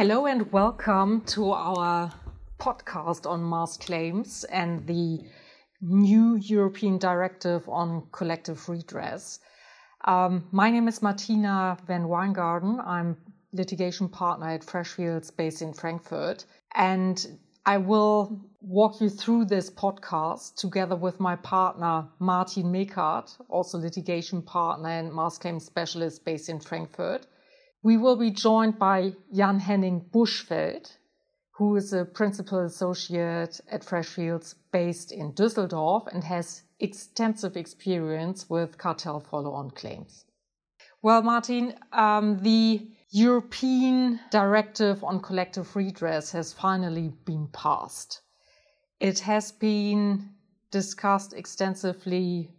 Hello and welcome to our podcast on mass claims and the new European directive on collective redress. Um, my name is Martina Van Wijngaarden. I'm litigation partner at Freshfields based in Frankfurt. And I will walk you through this podcast together with my partner, Martin Mekat, also litigation partner and mass claims specialist based in Frankfurt. We will be joined by Jan Henning Buschfeld, who is a principal associate at Freshfields based in Düsseldorf and has extensive experience with cartel follow on claims. Well, Martin, um, the European Directive on Collective Redress has finally been passed. It has been discussed extensively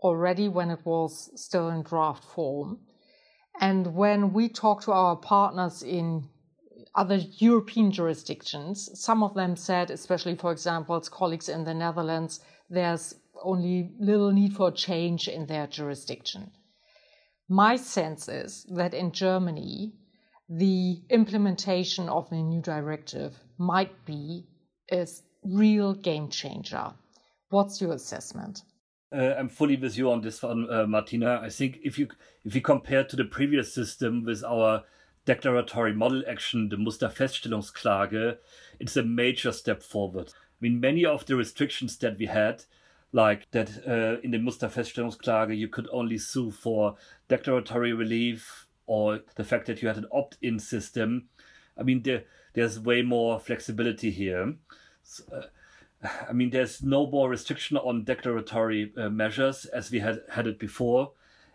already when it was still in draft form. And when we talk to our partners in other European jurisdictions, some of them said, especially for example, colleagues in the Netherlands, there's only little need for change in their jurisdiction. My sense is that in Germany, the implementation of the new directive might be a real game changer. What's your assessment? Uh, I'm fully with you on this one, uh, Martina. I think if you if you compare to the previous system with our declaratory model action, the Musterfeststellungsklage, it's a major step forward. I mean, many of the restrictions that we had, like that uh, in the Musterfeststellungsklage, you could only sue for declaratory relief or the fact that you had an opt-in system. I mean, there, there's way more flexibility here. So, uh, I mean, there's no more restriction on declaratory uh, measures as we had had it before,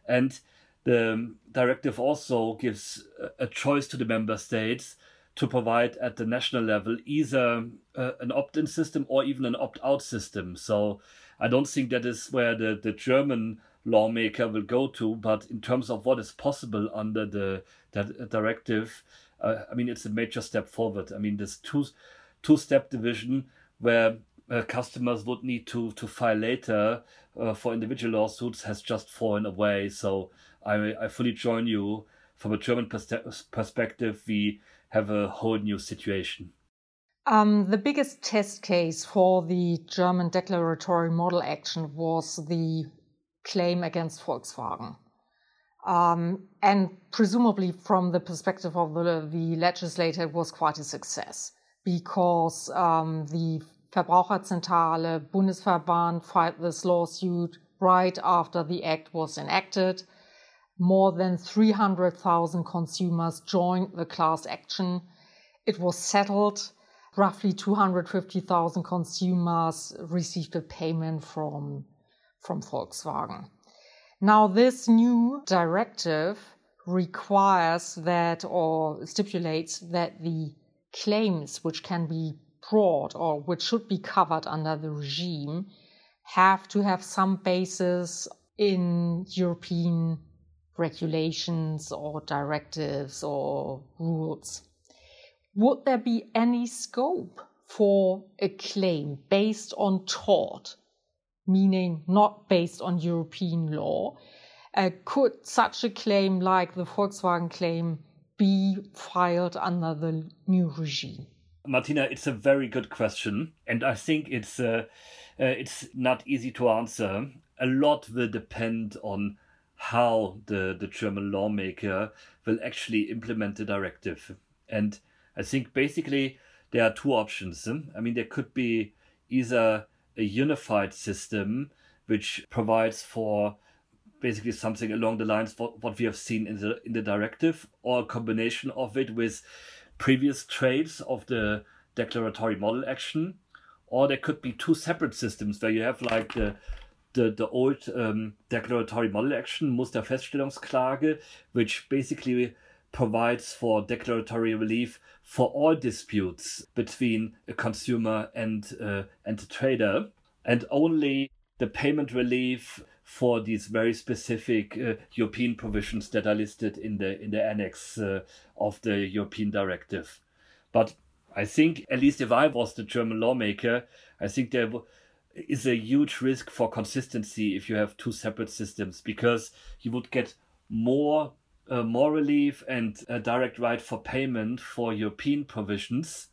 and the directive also gives a choice to the member states to provide at the national level either uh, an opt-in system or even an opt-out system. So I don't think that is where the, the German lawmaker will go to, but in terms of what is possible under the that directive, uh, I mean it's a major step forward. I mean this two two step division where uh, customers would need to to file later uh, for individual lawsuits has just fallen away. So I I fully join you. From a German pers- perspective, we have a whole new situation. Um, the biggest test case for the German declaratory model action was the claim against Volkswagen. Um, and presumably, from the perspective of the, the legislator, it was quite a success because um, the Verbraucherzentrale Bundesverband filed this lawsuit right after the act was enacted. More than 300,000 consumers joined the class action. It was settled. Roughly 250,000 consumers received a payment from, from Volkswagen. Now, this new directive requires that or stipulates that the claims which can be brought or which should be covered under the regime have to have some basis in European regulations or directives or rules. Would there be any scope for a claim based on tort, meaning not based on European law? Uh, could such a claim, like the Volkswagen claim, be filed under the new regime? Martina, it's a very good question, and I think it's uh, uh, it's not easy to answer. A lot will depend on how the the German lawmaker will actually implement the directive, and I think basically there are two options. I mean, there could be either a unified system which provides for basically something along the lines of what we have seen in the in the directive, or a combination of it with previous traits of the declaratory model action, or there could be two separate systems where you have like the the, the old um, declaratory model action, Musterfeststellungsklage, which basically provides for declaratory relief for all disputes between a consumer and uh, and a trader, and only the payment relief for these very specific uh, European provisions that are listed in the in the annex uh, of the European directive. But I think, at least if I was the German lawmaker, I think there is a huge risk for consistency if you have two separate systems because you would get more uh, more relief and a direct right for payment for European provisions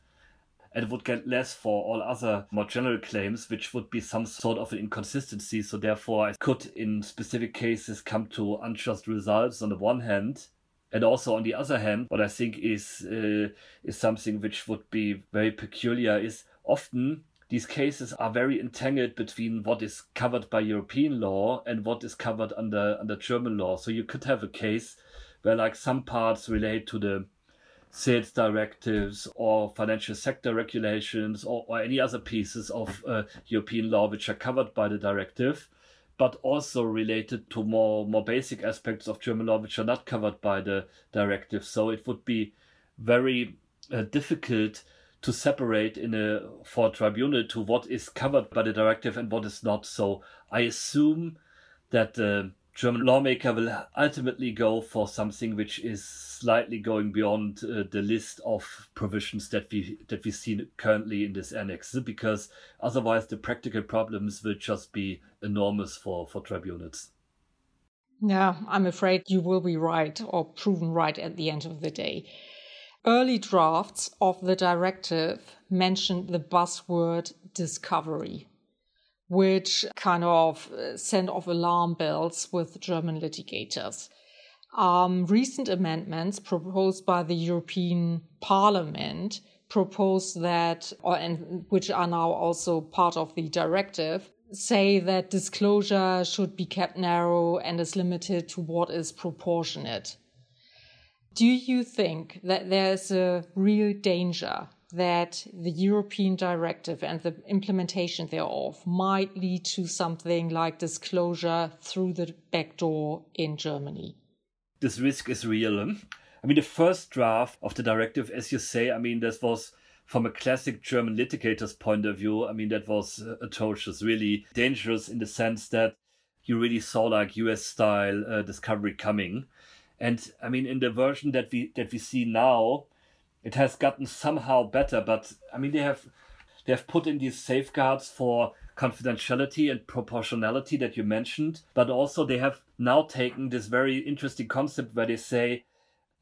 and would get less for all other more general claims, which would be some sort of an inconsistency. So therefore, I could, in specific cases, come to unjust results on the one hand, and also on the other hand, what I think is uh, is something which would be very peculiar is often these cases are very entangled between what is covered by European law and what is covered under under German law. So you could have a case where like some parts relate to the sales directives or financial sector regulations or, or any other pieces of uh, European law which are covered by the directive, but also related to more more basic aspects of German law which are not covered by the directive. So it would be very uh, difficult to separate in a for a tribunal to what is covered by the directive and what is not. So I assume that the German lawmaker will ultimately go for something which is slightly going beyond uh, the list of provisions that we that we see currently in this annex, because otherwise the practical problems will just be enormous for for tribunals. Yeah, I'm afraid you will be right or proven right at the end of the day. Early drafts of the directive mentioned the buzzword discovery which kind of uh, sent off alarm bells with German litigators. Um, recent amendments proposed by the European Parliament propose that, or and which are now also part of the directive, say that disclosure should be kept narrow and is limited to what is proportionate. Do you think that there's a real danger that the European directive and the implementation thereof might lead to something like disclosure through the back door in Germany. This risk is real. I mean, the first draft of the directive, as you say, I mean, this was from a classic German litigator's point of view, I mean, that was uh, atrocious, really dangerous in the sense that you really saw like US style uh, discovery coming. And I mean, in the version that we that we see now, it has gotten somehow better, but I mean they have they have put in these safeguards for confidentiality and proportionality that you mentioned, but also they have now taken this very interesting concept where they say,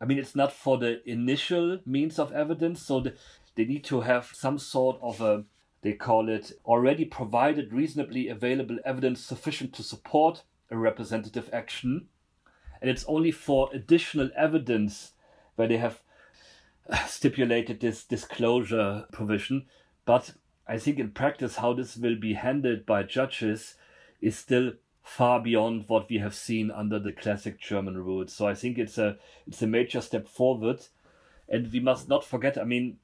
I mean, it's not for the initial means of evidence, so the, they need to have some sort of a they call it already provided reasonably available evidence sufficient to support a representative action. And it's only for additional evidence where they have stipulated this disclosure provision, but I think in practice how this will be handled by judges is still far beyond what we have seen under the classic German rules. So I think it's a it's a major step forward, and we must not forget. I mean,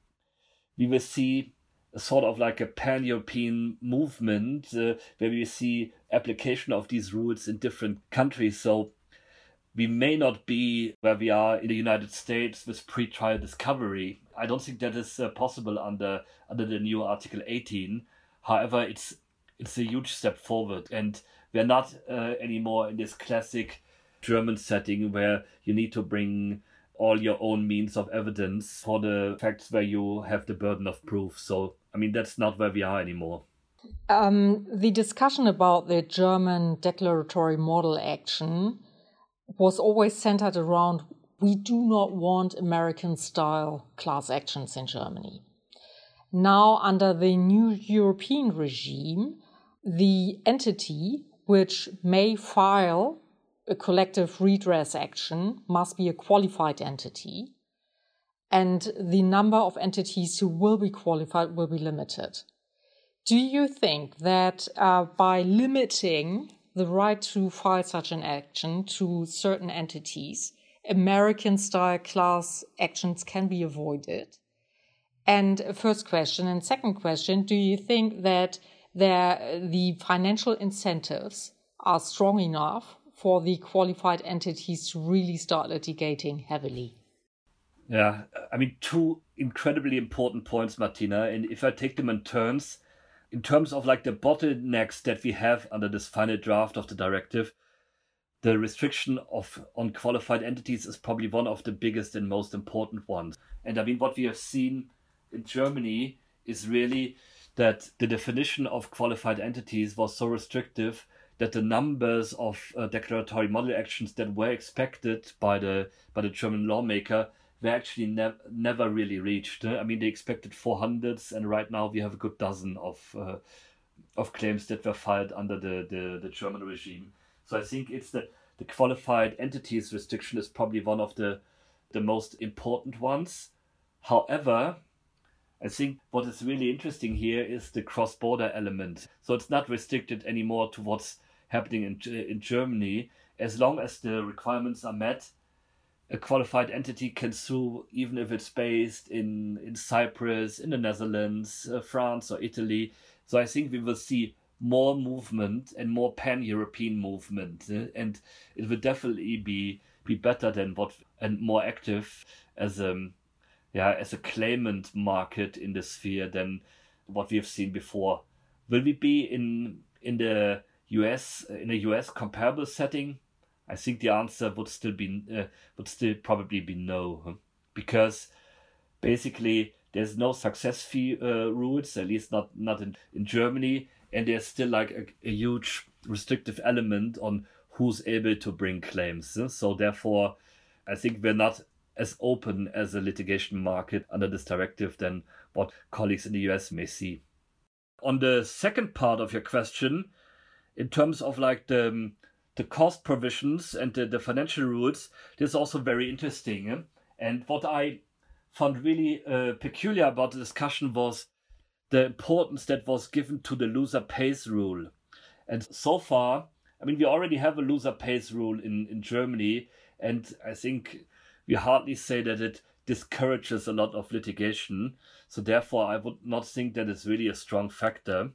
we will see a sort of like a pan-European movement uh, where we see application of these rules in different countries. So we may not be where we are in the United States with pre-trial discovery. I don't think that is uh, possible under under the new Article 18. However, it's it's a huge step forward, and we're not uh, anymore in this classic German setting where you need to bring all your own means of evidence for the facts where you have the burden of proof. So, I mean, that's not where we are anymore. Um, the discussion about the German declaratory model action was always centered around we do not want American style class actions in Germany. Now, under the new European regime, the entity which may file a collective redress action must be a qualified entity, and the number of entities who will be qualified will be limited. Do you think that uh, by limiting the right to file such an action to certain entities, American style class actions can be avoided? And first question. And second question, do you think that there, the financial incentives are strong enough for the qualified entities to really start litigating heavily? Yeah, I mean, two incredibly important points, Martina. And if I take them in turns, in terms of like the bottlenecks that we have under this final draft of the directive, the restriction of on qualified entities is probably one of the biggest and most important ones. And I mean, what we have seen in Germany is really that the definition of qualified entities was so restrictive that the numbers of uh, declaratory model actions that were expected by the by the German lawmaker were actually ne- never really reached. I mean, they expected 400s, and right now we have a good dozen of uh, of claims that were filed under the, the, the German regime. So I think it's the the qualified entities restriction is probably one of the the most important ones. However, I think what is really interesting here is the cross border element. So it's not restricted anymore to what's happening in, in Germany. As long as the requirements are met, a qualified entity can sue even if it's based in, in Cyprus, in the Netherlands, uh, France, or Italy. So I think we will see more movement and more pan-European movement, uh, and it will definitely be be better than what and more active as a yeah as a claimant market in the sphere than what we have seen before. Will we be in in the US in a US comparable setting? I think the answer would still be uh, would still probably be no, because basically there's no success fee uh, rules, at least not not in, in Germany, and there's still like a, a huge restrictive element on who's able to bring claims. So therefore, I think we're not as open as a litigation market under this directive than what colleagues in the US may see. On the second part of your question, in terms of like the the cost provisions and the, the financial rules, this is also very interesting. And what I found really uh, peculiar about the discussion was the importance that was given to the loser pays rule. And so far, I mean, we already have a loser pays rule in, in Germany, and I think we hardly say that it discourages a lot of litigation. So therefore, I would not think that it's really a strong factor.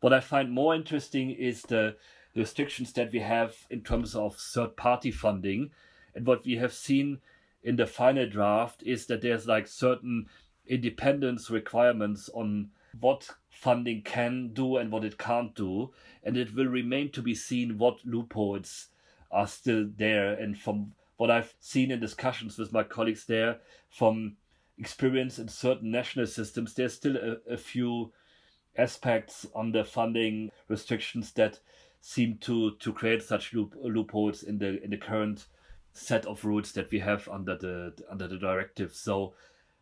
What I find more interesting is the restrictions that we have in terms of third party funding. And what we have seen in the final draft is that there's like certain independence requirements on what funding can do and what it can't do. And it will remain to be seen what loopholes are still there. And from what I've seen in discussions with my colleagues there, from experience in certain national systems, there's still a, a few aspects on the funding restrictions that seem to to create such loop, loopholes in the in the current set of rules that we have under the under the directive. So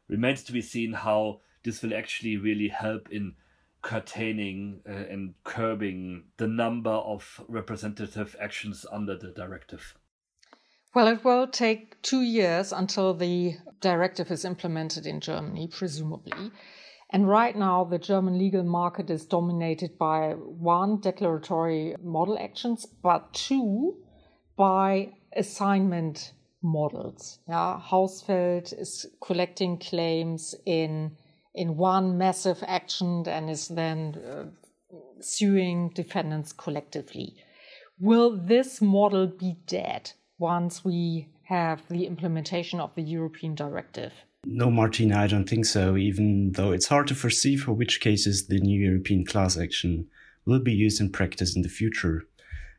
remains to be seen how this will actually really help in curtailing uh, and curbing the number of representative actions under the directive. Well, it will take two years until the directive is implemented in Germany, presumably. And right now, the German legal market is dominated by one, declaratory model actions, but two, by assignment models. Yeah, Hausfeld is collecting claims in in one massive action and is then uh, suing defendants collectively. Will this model be dead once we have the implementation of the European directive? No, Martina, I don't think so, even though it's hard to foresee for which cases the new European class action will be used in practice in the future.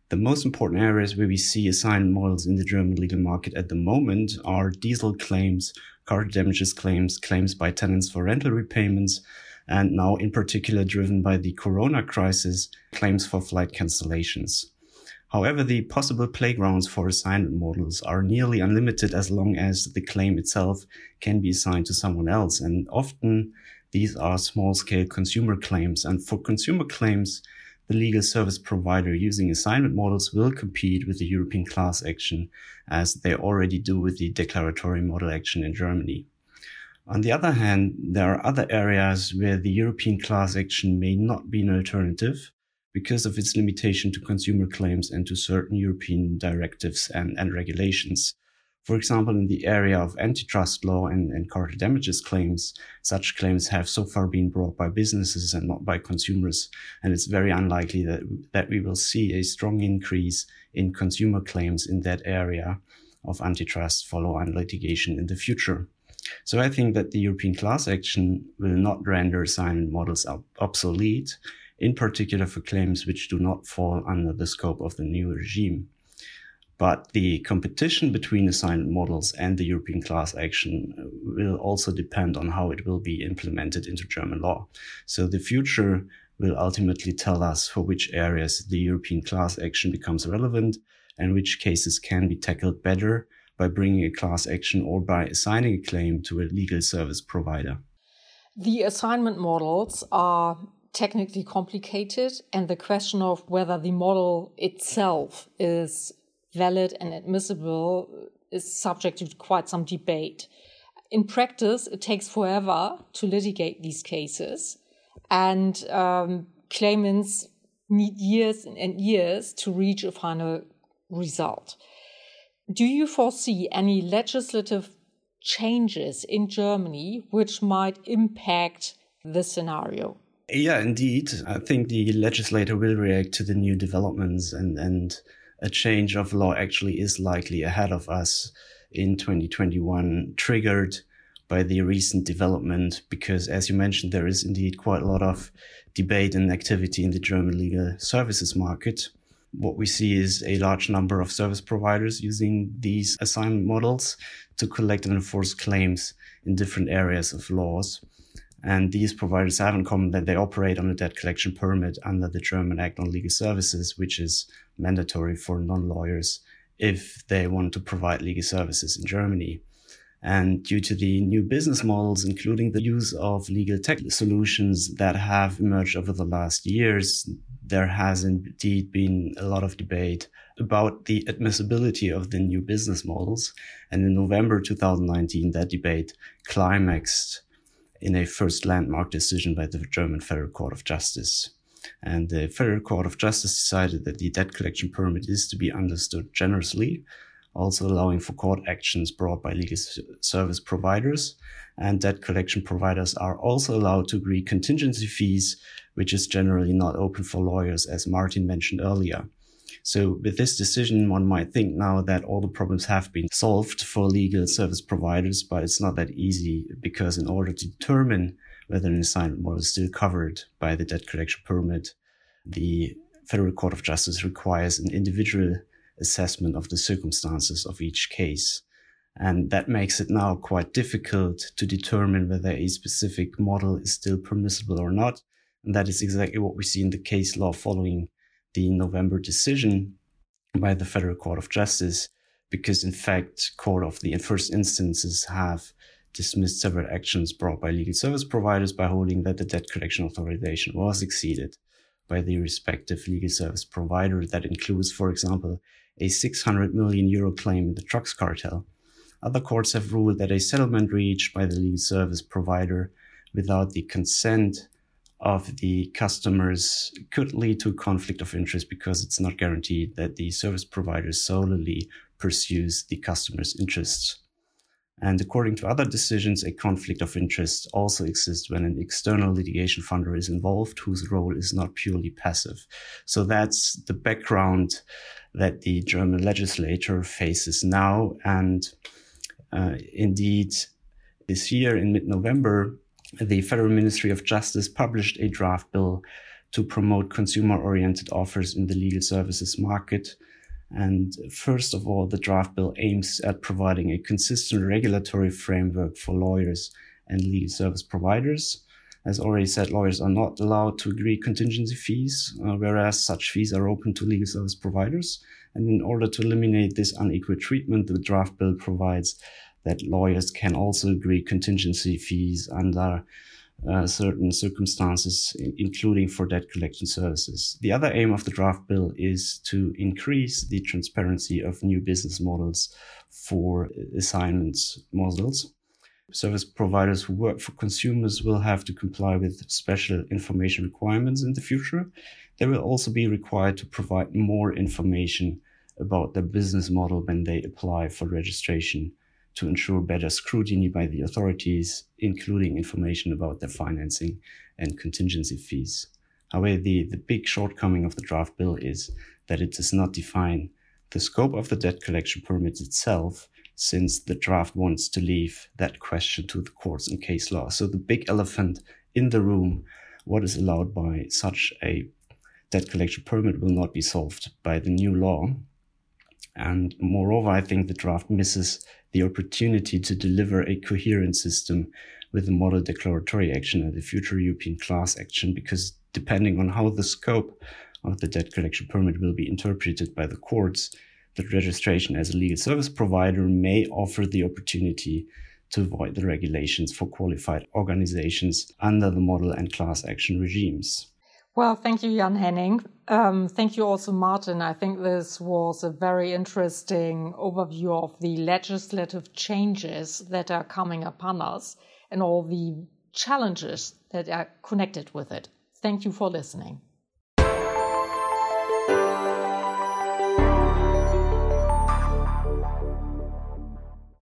The most important areas where we see assigned models in the German legal market at the moment are diesel claims, car damages claims, claims by tenants for rental repayments, and now in particular driven by the corona crisis, claims for flight cancellations. However, the possible playgrounds for assignment models are nearly unlimited as long as the claim itself can be assigned to someone else. And often these are small scale consumer claims. And for consumer claims, the legal service provider using assignment models will compete with the European class action as they already do with the declaratory model action in Germany. On the other hand, there are other areas where the European class action may not be an alternative because of its limitation to consumer claims and to certain European directives and, and regulations. For example, in the area of antitrust law and, and cartel damages claims, such claims have so far been brought by businesses and not by consumers. And it's very unlikely that, that we will see a strong increase in consumer claims in that area of antitrust follow on litigation in the future. So I think that the European class action will not render assignment models obsolete in particular for claims which do not fall under the scope of the new regime. But the competition between assignment models and the European class action will also depend on how it will be implemented into German law. So the future will ultimately tell us for which areas the European class action becomes relevant and which cases can be tackled better by bringing a class action or by assigning a claim to a legal service provider. The assignment models are technically complicated, and the question of whether the model itself is valid and admissible is subject to quite some debate. In practice, it takes forever to litigate these cases, and um, claimants need years and years to reach a final result. Do you foresee any legislative changes in Germany which might impact this scenario? Yeah, indeed. I think the legislator will react to the new developments and, and a change of law actually is likely ahead of us in 2021, triggered by the recent development, because as you mentioned, there is indeed quite a lot of debate and activity in the German legal services market. What we see is a large number of service providers using these assignment models to collect and enforce claims in different areas of laws. And these providers have in common that they operate on a debt collection permit under the German Act on Legal Services, which is mandatory for non lawyers if they want to provide legal services in Germany. And due to the new business models, including the use of legal tech solutions that have emerged over the last years, there has indeed been a lot of debate about the admissibility of the new business models. And in November 2019, that debate climaxed in a first landmark decision by the German Federal Court of Justice. And the Federal Court of Justice decided that the debt collection permit is to be understood generously, also allowing for court actions brought by legal service providers. And debt collection providers are also allowed to agree contingency fees, which is generally not open for lawyers, as Martin mentioned earlier. So with this decision, one might think now that all the problems have been solved for legal service providers, but it's not that easy because in order to determine whether an assignment model is still covered by the debt collection permit, the Federal Court of Justice requires an individual assessment of the circumstances of each case. And that makes it now quite difficult to determine whether a specific model is still permissible or not. And that is exactly what we see in the case law following the November decision by the Federal Court of Justice, because in fact, court of the first instances have dismissed several actions brought by legal service providers by holding that the debt collection authorization was exceeded by the respective legal service provider. That includes, for example, a 600 million euro claim in the trucks cartel. Other courts have ruled that a settlement reached by the legal service provider without the consent of the customers could lead to a conflict of interest because it's not guaranteed that the service provider solely pursues the customer's interests. And according to other decisions, a conflict of interest also exists when an external litigation funder is involved whose role is not purely passive. So that's the background that the German legislature faces now. And uh, indeed, this year in mid November, the Federal Ministry of Justice published a draft bill to promote consumer oriented offers in the legal services market. And first of all, the draft bill aims at providing a consistent regulatory framework for lawyers and legal service providers. As already said, lawyers are not allowed to agree contingency fees, uh, whereas such fees are open to legal service providers. And in order to eliminate this unequal treatment, the draft bill provides that lawyers can also agree contingency fees under uh, certain circumstances, including for debt collection services. The other aim of the draft bill is to increase the transparency of new business models for assignments models. Service providers who work for consumers will have to comply with special information requirements in the future. They will also be required to provide more information about their business model when they apply for registration to ensure better scrutiny by the authorities, including information about their financing and contingency fees. However, the, the big shortcoming of the draft bill is that it does not define the scope of the debt collection permit itself, since the draft wants to leave that question to the courts and case law. So the big elephant in the room, what is allowed by such a debt collection permit will not be solved by the new law. And moreover, I think the draft misses the opportunity to deliver a coherent system with the model declaratory action and the future European class action, because depending on how the scope of the debt collection permit will be interpreted by the courts, the registration as a legal service provider may offer the opportunity to avoid the regulations for qualified organizations under the model and class action regimes. Well, thank you, Jan Henning. Um, thank you also, Martin. I think this was a very interesting overview of the legislative changes that are coming upon us and all the challenges that are connected with it. Thank you for listening.